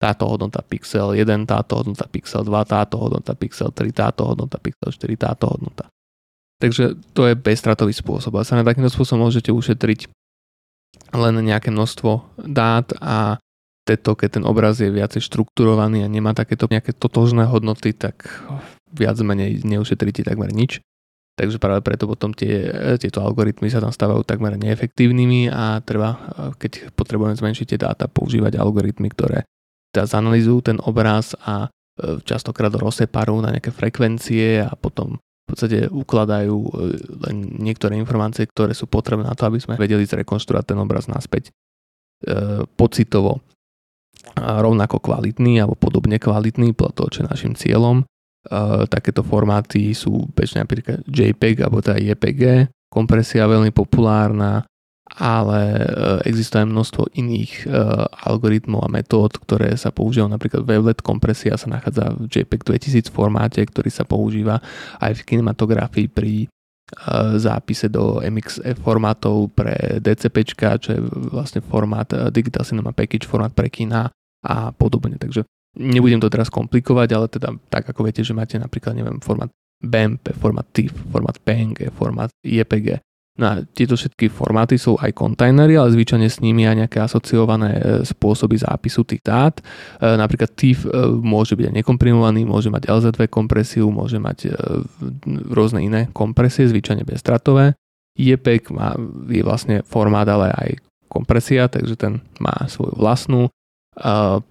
táto hodnota pixel 1, táto hodnota pixel 2, táto hodnota pixel 3, táto hodnota pixel 4, táto hodnota. Takže to je bezstratový spôsob. A sa na takýmto spôsobom môžete ušetriť len nejaké množstvo dát a teto, keď ten obraz je viacej štrukturovaný a nemá takéto nejaké totožné hodnoty, tak viac menej neušetríte takmer nič. Takže práve preto potom tie, tieto algoritmy sa tam stávajú takmer neefektívnymi a treba, keď potrebujeme zmenšiť tie dáta, používať algoritmy, ktoré zanalizujú ten obraz a e, častokrát rozseparujú na nejaké frekvencie a potom v podstate ukladajú e, len niektoré informácie, ktoré sú potrebné na to, aby sme vedeli zrekonštruovať ten obraz naspäť e, pocitovo rovnako kvalitný alebo podobne kvalitný podľa toho, čo je našim cieľom Takéto formáty sú bežne napríklad JPEG alebo teda JPG, kompresia veľmi populárna, ale existuje množstvo iných algoritmov a metód, ktoré sa používajú. Napríklad wavelet kompresia sa nachádza v JPEG 2000 formáte, ktorý sa používa aj v kinematografii pri zápise do MXF formátov pre DCP, čo je vlastne formát Digital Cinema Package, formát pre kina a podobne. Takže nebudem to teraz komplikovať, ale teda tak ako viete, že máte napríklad, neviem, formát BMP, formát TIFF, formát PNG, formát JPG, No a tieto všetky formáty sú aj kontajnery, ale zvyčajne s nimi aj nejaké asociované e, spôsoby zápisu tých dát. E, napríklad TIFF e, môže byť aj nekomprimovaný, môže mať LZ2 kompresiu, môže mať rôzne iné kompresie, zvyčajne bezstratové. JPEG má, je vlastne formát, ale aj kompresia, takže ten má svoju vlastnú.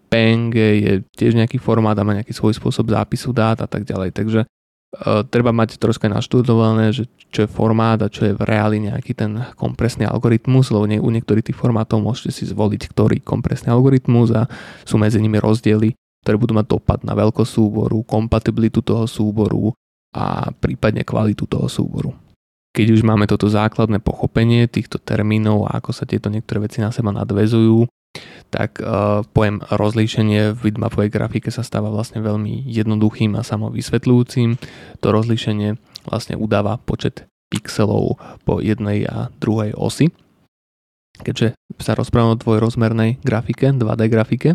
PNG je tiež nejaký formát a má nejaký svoj spôsob zápisu dát a tak ďalej. Takže uh, treba mať troška naštudované, že čo je formát a čo je v reáli nejaký ten kompresný algoritmus, lebo nie, u niektorých tých formátov môžete si zvoliť, ktorý kompresný algoritmus a sú medzi nimi rozdiely, ktoré budú mať dopad na veľkosť súboru, kompatibilitu toho súboru a prípadne kvalitu toho súboru. Keď už máme toto základné pochopenie týchto termínov a ako sa tieto niektoré veci na seba nadvezujú, tak uh, pojem rozlíšenie v bitmapovej grafike sa stáva vlastne veľmi jednoduchým a samovysvetľujúcim. To rozlíšenie vlastne udáva počet pixelov po jednej a druhej osi. Keďže sa rozprávame o dvojrozmernej grafike, 2D grafike,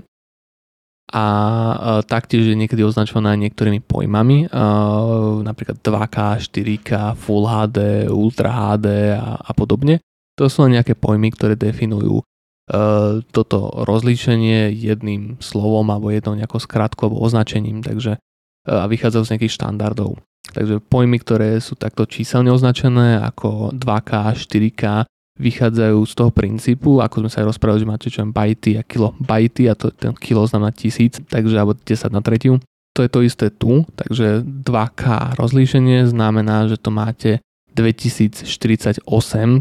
a uh, taktiež je niekedy označovaná niektorými pojmami, uh, napríklad 2K, 4K, Full HD, Ultra HD a, a podobne. To sú len nejaké pojmy, ktoré definujú E, toto rozlíšenie jedným slovom alebo jednou nejakou skratkou alebo označením, takže e, a vychádzajú z nejakých štandardov. Takže pojmy, ktoré sú takto číselne označené ako 2K, 4K, vychádzajú z toho princípu, ako sme sa aj rozprávali, že máte čo bajty a kilo bajty a to, ten kilo znamená tisíc, takže alebo 10 na tretiu. To je to isté tu, takže 2K rozlíšenie znamená, že to máte 2048,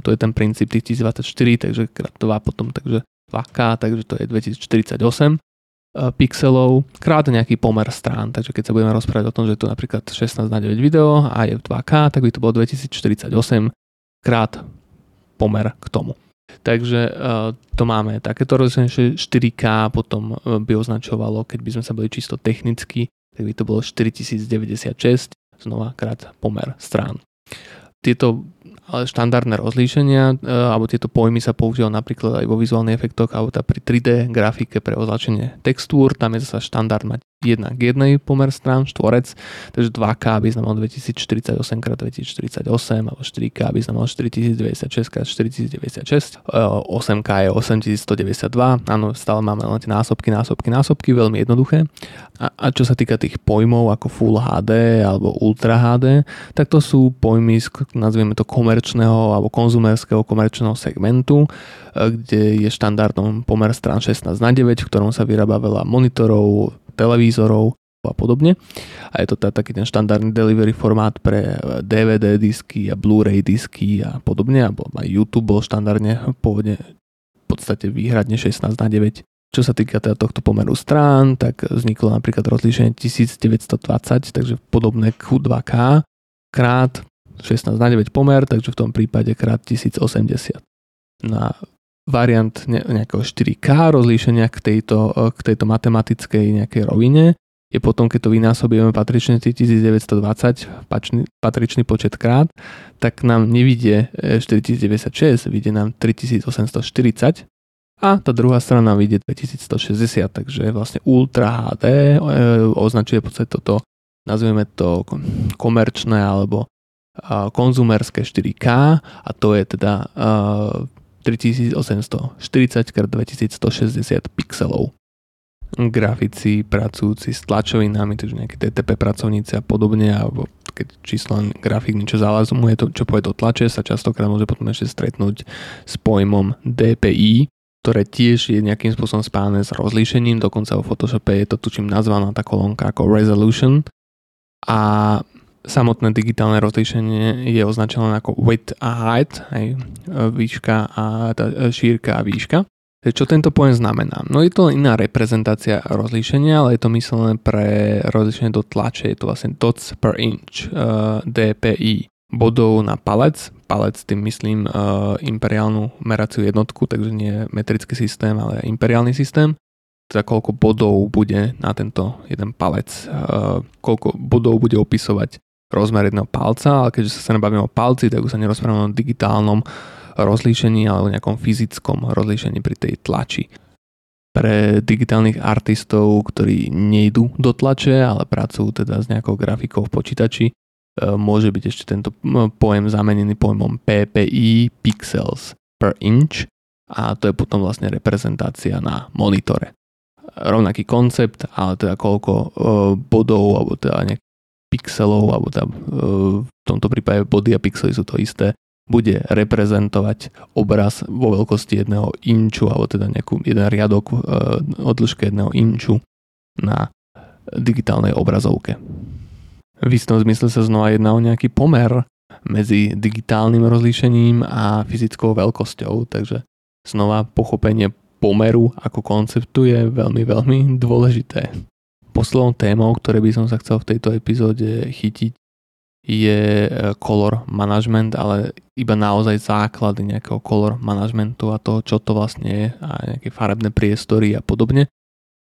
to je ten princíp tých 1024, takže krát 2 potom, takže 2K, takže to je 2048 eh, pixelov krát nejaký pomer strán. Takže keď sa budeme rozprávať o tom, že je to napríklad 16 na 9 video a je 2K, tak by to bolo 2048 krát pomer k tomu. Takže uh, to máme takéto rozlišenie 4K, potom eh, by označovalo, keď by sme sa boli čisto technicky, tak by to bolo 4096, znova krát pomer strán tieto štandardné rozlíšenia e, alebo tieto pojmy sa používajú napríklad aj vo vizuálnych efektoch alebo pri 3D grafike pre označenie textúr. Tam je zase štandard mať 1 k 1 pomer strán, štvorec, takže 2K by znamenalo 2048 x 2048 alebo 4K by znamenalo 4096 x 4096, 8K je 8192, áno, stále máme len tie násobky, násobky, násobky, veľmi jednoduché. A, a čo sa týka tých pojmov ako Full HD alebo Ultra HD, tak to sú pojmy, nazvieme to komerčného alebo konzumerského komerčného segmentu, e, kde je štandardom pomer strán 16 na 9, v ktorom sa vyrába veľa monitorov, televízorov a podobne. A je to teda taký ten štandardný delivery formát pre DVD disky a Blu-ray disky a podobne, alebo aj YouTube bol štandardne pôvodne v podstate výhradne 16 na 9. Čo sa týka teda tohto pomeru strán, tak vzniklo napríklad rozlíšenie 1920, takže podobné Q2K krát 16 na 9 pomer, takže v tom prípade krát 1080. Na variant nejakého 4K rozlíšenia k tejto, k tejto matematickej nejakej rovine je potom, keď to vynásobíme patrične 1920, pačný, patričný počet krát, tak nám nevidie 4096, vidie nám 3840 a tá druhá strana vidie 2160, takže vlastne Ultra HD e, označuje v podstate toto, nazvieme to komerčné alebo konzumerské 4K a to je teda 3840 x 2160 pixelov. Grafici pracujúci s tlačovinami, takže nejaké TTP pracovníci a podobne, alebo keď číslo grafik niečo zalazumuje, to, čo povie do tlače, sa častokrát môže potom ešte stretnúť s pojmom DPI, ktoré tiež je nejakým spôsobom spájane s rozlíšením, dokonca vo Photoshope je to tučím nazvaná tá kolónka ako resolution. A samotné digitálne rozlíšenie je označené ako width a height, aj výška a tá šírka a výška. Čo tento pojem znamená? No je to iná reprezentácia rozlíšenia, ale je to myslené pre rozlíšenie do tlače, je to vlastne dots per inch, uh, DPI, bodov na palec. Palec tým myslím uh, imperiálnu meraciu jednotku, takže nie metrický systém, ale imperiálny systém teda koľko bodov bude na tento jeden palec, koľko bodov bude opisovať rozmer jedného palca, ale keďže sa nebavíme o palci, tak už sa nerozprávame o digitálnom rozlíšení alebo nejakom fyzickom rozlíšení pri tej tlači. Pre digitálnych artistov, ktorí nejdú do tlače, ale pracujú teda s nejakou grafikou v počítači, e, môže byť ešte tento pojem zamenený pojmom PPI pixels per inch a to je potom vlastne reprezentácia na monitore. Rovnaký koncept, ale teda koľko e, bodov alebo teda nejak pixelov, alebo teda e, v tomto prípade body a pixely sú to isté, bude reprezentovať obraz vo veľkosti jedného inču, alebo teda nejakú, jeden riadok e, o dĺžke jedného inču na digitálnej obrazovke. V istom zmysle sa znova jedná o nejaký pomer medzi digitálnym rozlíšením a fyzickou veľkosťou, takže znova pochopenie pomeru ako konceptu je veľmi, veľmi dôležité. Poslednou témou, ktoré by som sa chcel v tejto epizóde chytiť, je e, color management, ale iba naozaj základy nejakého color managementu a toho, čo to vlastne je a nejaké farebné priestory a podobne.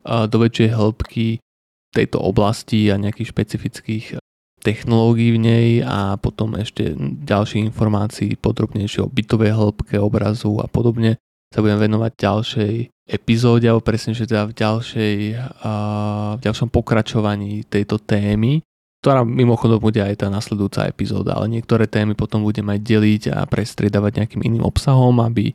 A do väčšej hĺbky tejto oblasti a nejakých špecifických technológií v nej a potom ešte ďalšie informácií podrobnejšie o bytovej hĺbke obrazu a podobne sa budem venovať ďalšej epizóde, alebo presne, že teda v, ďalšej, v ďalšom pokračovaní tejto témy ktorá mimochodom bude aj tá nasledujúca epizóda, ale niektoré témy potom budem aj deliť a prestriedavať nejakým iným obsahom, aby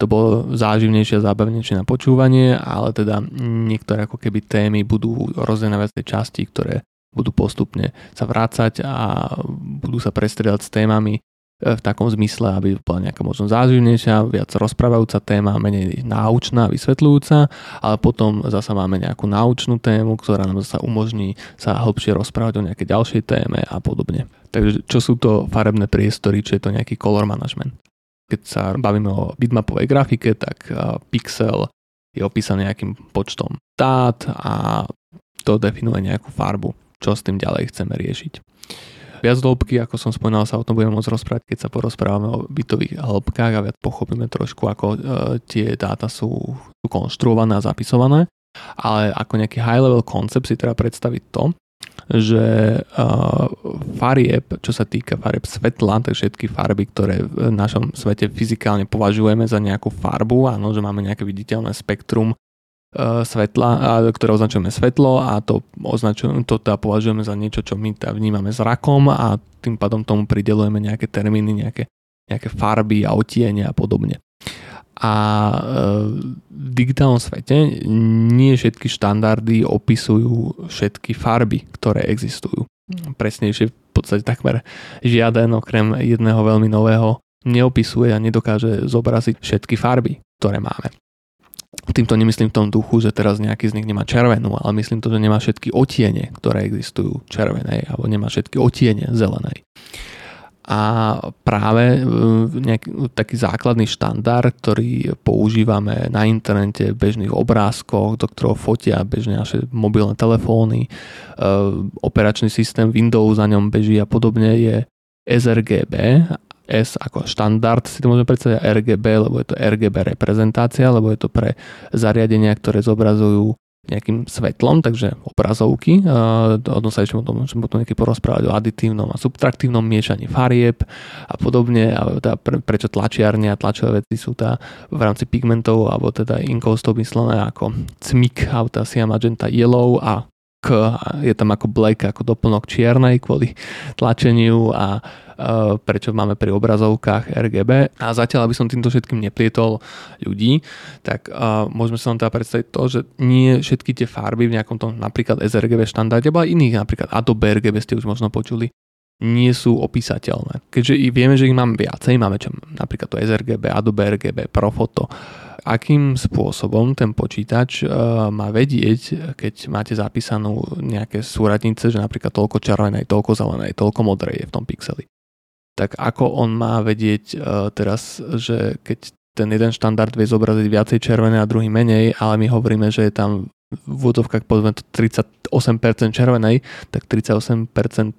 to bolo záživnejšie a zábavnejšie na počúvanie, ale teda niektoré ako keby témy budú rozdelené na viacej časti, ktoré budú postupne sa vrácať a budú sa prestriedať s témami, v takom zmysle, aby bola nejaká možno záživnejšia, viac rozprávajúca téma, menej náučná, vysvetľujúca, ale potom zasa máme nejakú náučnú tému, ktorá nám zasa umožní sa hlbšie rozprávať o nejakej ďalšej téme a podobne. Takže čo sú to farebné priestory, čo je to nejaký color management. Keď sa bavíme o bitmapovej grafike, tak e, pixel je opísaný nejakým počtom dát a to definuje nejakú farbu, čo s tým ďalej chceme riešiť. Viac hĺbky, ako som spomínal, sa o tom budeme môcť rozprávať, keď sa porozprávame o bytových hĺbkách a viac pochopíme trošku, ako e, tie dáta sú, sú konštruované a zapisované. Ale ako nejaký high-level koncept si treba predstaviť to, že uh, farieb, čo sa týka farieb svetla, tak všetky farby, ktoré v našom svete fyzikálne považujeme za nejakú farbu, áno, že máme nejaké viditeľné spektrum E, svetla, ktoré označujeme svetlo a to, označujeme, to teda považujeme za niečo, čo my teda vnímame zrakom a tým pádom tomu pridelujeme nejaké termíny, nejaké, nejaké farby a otiene a podobne. A e, v digitálnom svete nie všetky štandardy opisujú všetky farby, ktoré existujú. Presnejšie v podstate takmer žiaden okrem jedného veľmi nového neopisuje a nedokáže zobraziť všetky farby, ktoré máme. Týmto nemyslím v tom duchu, že teraz nejaký z nich nemá červenú, ale myslím to, že nemá všetky otiene, ktoré existujú červenej, alebo nemá všetky otiene zelenej. A práve e, nejaký taký základný štandard, ktorý používame na internete, v bežných obrázkoch, do ktorého fotia bežne naše mobilné telefóny, e, operačný systém Windows na ňom beží a podobne je sRGB s ako štandard si to môžeme predstaviť RGB, lebo je to RGB reprezentácia, lebo je to pre zariadenia, ktoré zobrazujú nejakým svetlom, takže obrazovky. O tom sa ešte potom, môžeme potom nejaký porozprávať o aditívnom a subtraktívnom miešaní farieb a podobne. A teda pre, prečo tlačiarne a tlačové veci sú tá v rámci pigmentov alebo teda inkov myslené ako cmik, alebo teda cyan magenta yellow a k, je tam ako black, ako doplnok čiernej kvôli tlačeniu a prečo máme pri obrazovkách RGB. A zatiaľ, aby som týmto všetkým neplietol ľudí, tak uh, môžeme sa vám teda predstaviť to, že nie všetky tie farby v nejakom tom napríklad sRGB štandarde, alebo aj iných, napríklad Adobe RGB ste už možno počuli, nie sú opísateľné. Keďže vieme, že ich máme viacej, máme čo, napríklad to sRGB, Adobe RGB, Profoto, akým spôsobom ten počítač uh, má vedieť, keď máte zapísanú nejaké súradnice, že napríklad toľko červenej, toľko zelenej, toľko modrej je v tom pixeli. Tak ako on má vedieť uh, teraz, že keď ten jeden štandard vie zobraziť viacej červené a druhý menej, ale my hovoríme, že je tam v úvodovkách povedzme 38% červenej, tak 38%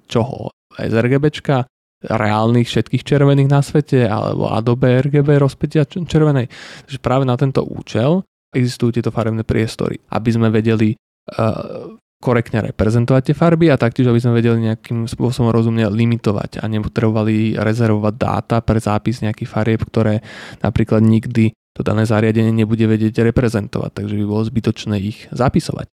čoho? Aj z RGBčka, reálnych všetkých červených na svete alebo Adobe RGB rozpetia červenej. Takže práve na tento účel existujú tieto farebné priestory, aby sme vedeli uh, korektne reprezentovať tie farby a taktiež, aby sme vedeli nejakým spôsobom rozumne limitovať a nepotrebovali rezervovať dáta pre zápis nejakých farieb, ktoré napríklad nikdy to dané zariadenie nebude vedieť reprezentovať, takže by bolo zbytočné ich zapisovať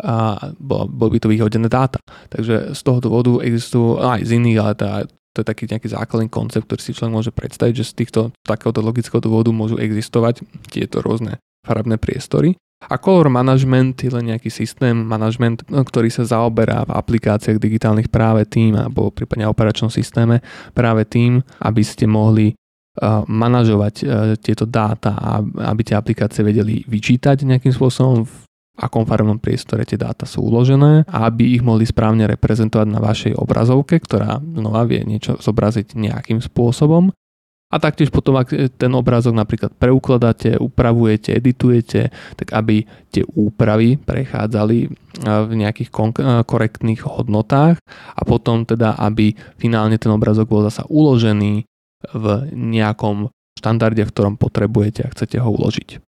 a bol, bol by to vyhodené dáta. Takže z toho dôvodu existujú aj z iných, ale tá, to je taký nejaký základný koncept, ktorý si človek môže predstaviť, že z týchto takéhoto logického dôvodu môžu existovať tieto rôzne farabné priestory. A color management je len nejaký systém management, ktorý sa zaoberá v aplikáciách digitálnych práve tým, alebo prípadne operačnom systéme práve tým, aby ste mohli uh, manažovať uh, tieto dáta a aby tie aplikácie vedeli vyčítať nejakým spôsobom v akom farebnom priestore tie dáta sú uložené a aby ich mohli správne reprezentovať na vašej obrazovke, ktorá znova vie niečo zobraziť nejakým spôsobom a taktiež potom, ak ten obrázok napríklad preukladáte, upravujete, editujete, tak aby tie úpravy prechádzali v nejakých korektných hodnotách a potom teda, aby finálne ten obrázok bol zasa uložený v nejakom štandarde, v ktorom potrebujete a chcete ho uložiť.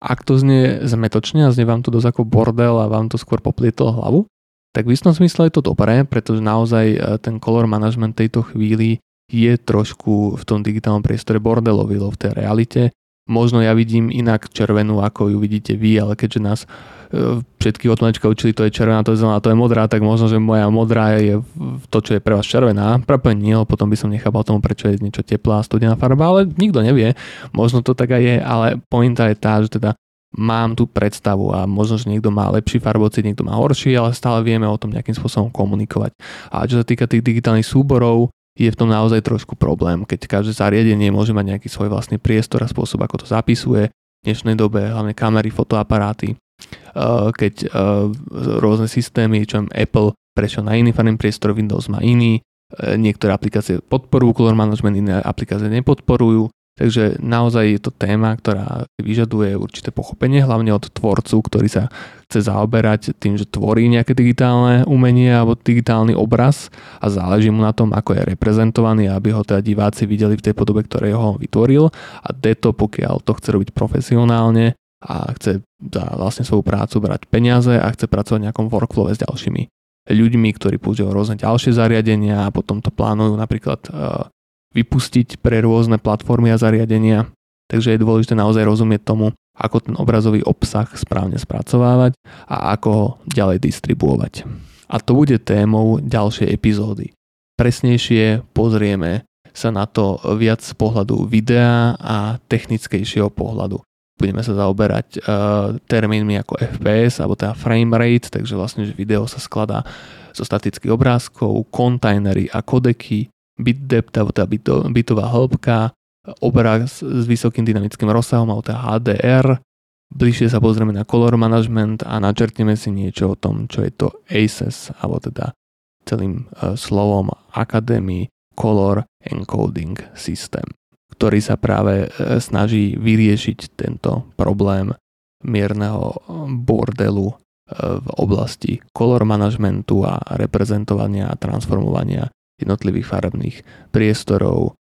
Ak to znie zmetočne a znie vám to dosť ako bordel a vám to skôr poplietlo hlavu, tak v istom smysle je to dobré, pretože naozaj e, ten color management tejto chvíli je trošku v tom digitálnom priestore bordelový v tej realite. Možno ja vidím inak červenú, ako ju vidíte vy, ale keďže nás e, všetky od učili, to je červená, to je zelená, to je modrá, tak možno, že moja modrá je to, čo je pre vás červená. Práve nie, potom by som nechápal tomu, prečo je niečo teplá, studená farba, ale nikto nevie. Možno to tak aj je, ale pointa je tá, že teda mám tú predstavu a možno, že niekto má lepší farbocit, niekto má horší, ale stále vieme o tom nejakým spôsobom komunikovať. A čo sa týka tých digitálnych súborov, je v tom naozaj trošku problém, keď každé zariadenie môže mať nejaký svoj vlastný priestor a spôsob, ako to zapisuje. V dnešnej dobe hlavne kamery, fotoaparáty, eh, keď eh, rôzne systémy, čo Apple prešiel na iný farný priestor, Windows má iný, eh, niektoré aplikácie podporujú color management, iné aplikácie nepodporujú. Takže naozaj je to téma, ktorá vyžaduje určité pochopenie, hlavne od tvorcu, ktorý sa chce zaoberať tým, že tvorí nejaké digitálne umenie alebo digitálny obraz a záleží mu na tom, ako je reprezentovaný, aby ho teda diváci videli v tej podobe, ktoré ho vytvoril. A deto, pokiaľ to chce robiť profesionálne a chce za vlastne svoju prácu brať peniaze a chce pracovať v nejakom workflowe s ďalšími ľuďmi, ktorí používajú rôzne ďalšie zariadenia a potom to plánujú napríklad uh, vypustiť pre rôzne platformy a zariadenia. Takže je dôležité naozaj rozumieť tomu, ako ten obrazový obsah správne spracovávať a ako ho ďalej distribuovať. A to bude témou ďalšej epizódy. Presnejšie pozrieme sa na to viac z pohľadu videa a technickejšieho pohľadu. Budeme sa zaoberať uh, termínmi ako FPS alebo teda frame rate, takže vlastne, že video sa skladá zo statických obrázkov, kontajnery a kodeky, bit depth, alebo tá byto, bitová hĺbka, obraz s vysokým dynamickým rozsahom, alebo teda HDR. Bližšie sa pozrieme na color management a načrtneme si niečo o tom, čo je to ACES, alebo teda celým uh, slovom Academy Color Encoding System, ktorý sa práve uh, snaží vyriešiť tento problém mierneho bordelu v oblasti color managementu a reprezentovania a transformovania jednotlivých farebných priestorov,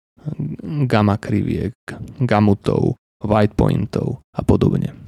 gamma kriviek, gamutov, white pointov a podobne.